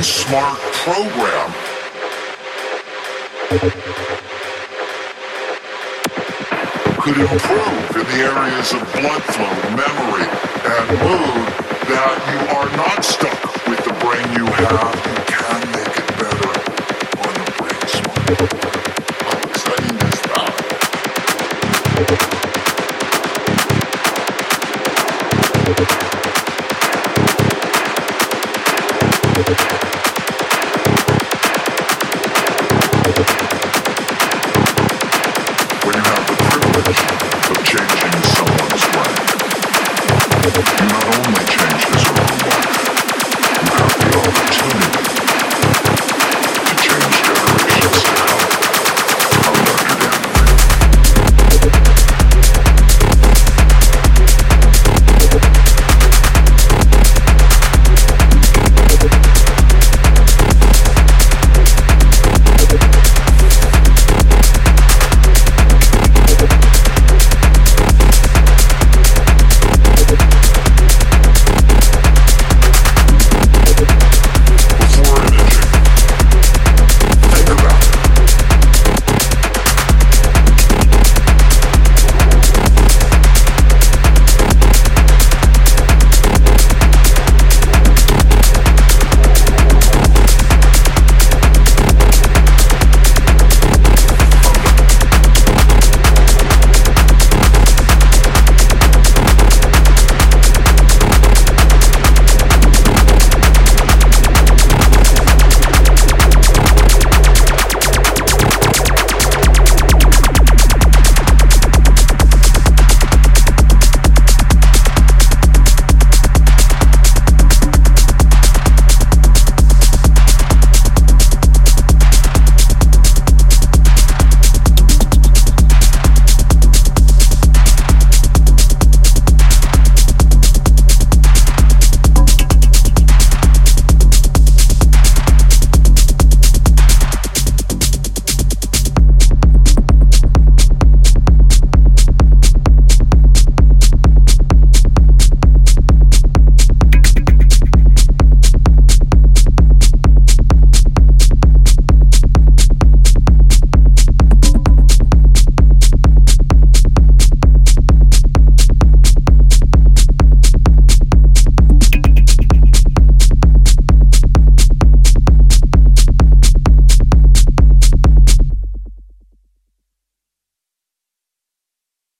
A smart program could improve in the areas of blood flow, memory, and mood that you are not stuck with the brain you have. You can make it better on the brain smart.